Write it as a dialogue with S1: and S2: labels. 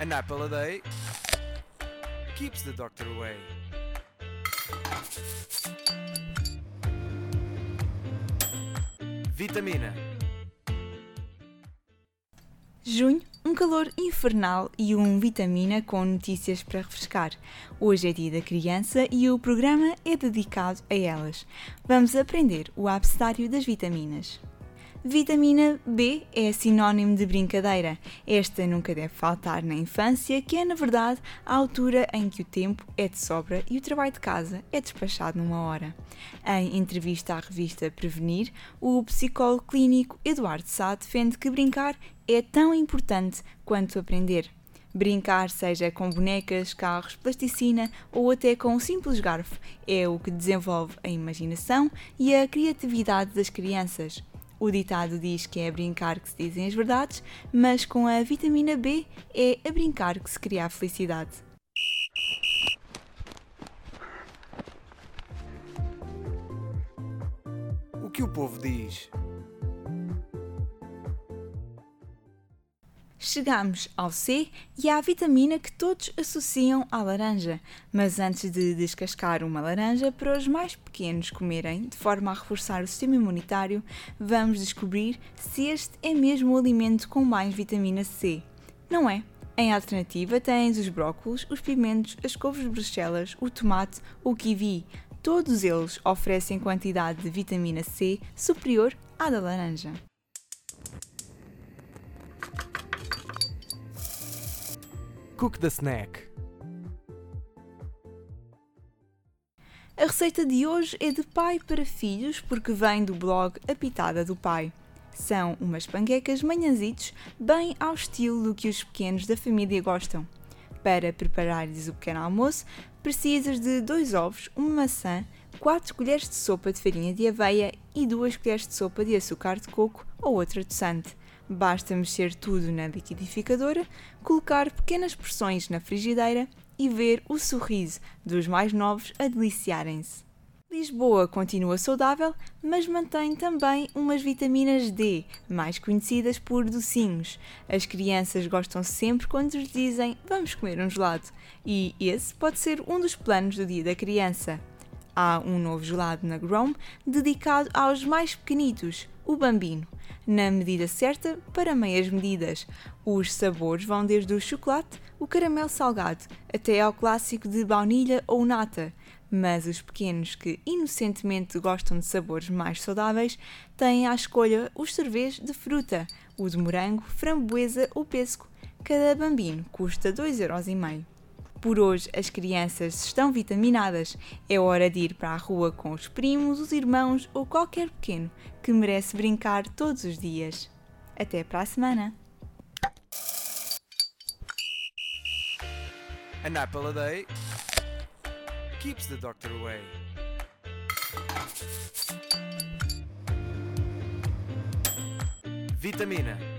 S1: An apple a day keeps the doctor away. Vitamina.
S2: Junho, um calor infernal e um vitamina com notícias para refrescar. Hoje é dia da criança e o programa é dedicado a elas. Vamos aprender o abecedário das vitaminas. Vitamina B é sinónimo de brincadeira. Esta nunca deve faltar na infância, que é, na verdade, a altura em que o tempo é de sobra e o trabalho de casa é despachado numa hora. Em entrevista à revista Prevenir, o psicólogo clínico Eduardo Sá defende que brincar é tão importante quanto aprender. Brincar, seja com bonecas, carros, plasticina ou até com um simples garfo, é o que desenvolve a imaginação e a criatividade das crianças. O ditado diz que é a brincar que se dizem as verdades, mas com a vitamina B é a brincar que se cria a felicidade.
S1: O que o povo diz?
S2: Chegamos ao C e à vitamina que todos associam à laranja. Mas antes de descascar uma laranja para os mais pequenos comerem, de forma a reforçar o sistema imunitário, vamos descobrir se este é mesmo o alimento com mais vitamina C. Não é? Em alternativa, tens os brócolos, os pimentos, as couves de Bruxelas, o tomate, o kiwi. Todos eles oferecem quantidade de vitamina C superior à da laranja.
S1: Cook the snack.
S2: A receita de hoje é de pai para filhos porque vem do blog A Pitada do Pai. São umas panquecas manhãzitos bem ao estilo do que os pequenos da família gostam. Para preparares o pequeno almoço, precisas de dois ovos, uma maçã, 4 colheres de sopa de farinha de aveia e 2 colheres de sopa de açúcar de coco ou outro adoçante. Basta mexer tudo na liquidificadora, colocar pequenas porções na frigideira e ver o sorriso dos mais novos a deliciarem-se. Lisboa continua saudável, mas mantém também umas vitaminas D, mais conhecidas por docinhos. As crianças gostam sempre quando lhes dizem vamos comer um gelado, e esse pode ser um dos planos do dia da criança. Há um novo gelado na Grom dedicado aos mais pequenitos, o bambino, na medida certa para meias medidas. Os sabores vão desde o chocolate, o caramelo salgado, até ao clássico de baunilha ou nata. Mas os pequenos que inocentemente gostam de sabores mais saudáveis têm à escolha os sorvetes de fruta, o de morango, framboesa ou pêssego. Cada bambino custa 2,5€. Por hoje as crianças estão vitaminadas. É hora de ir para a rua com os primos, os irmãos ou qualquer pequeno que merece brincar todos os dias. Até para a semana!
S1: An apple a day keeps the doctor away. Vitamina.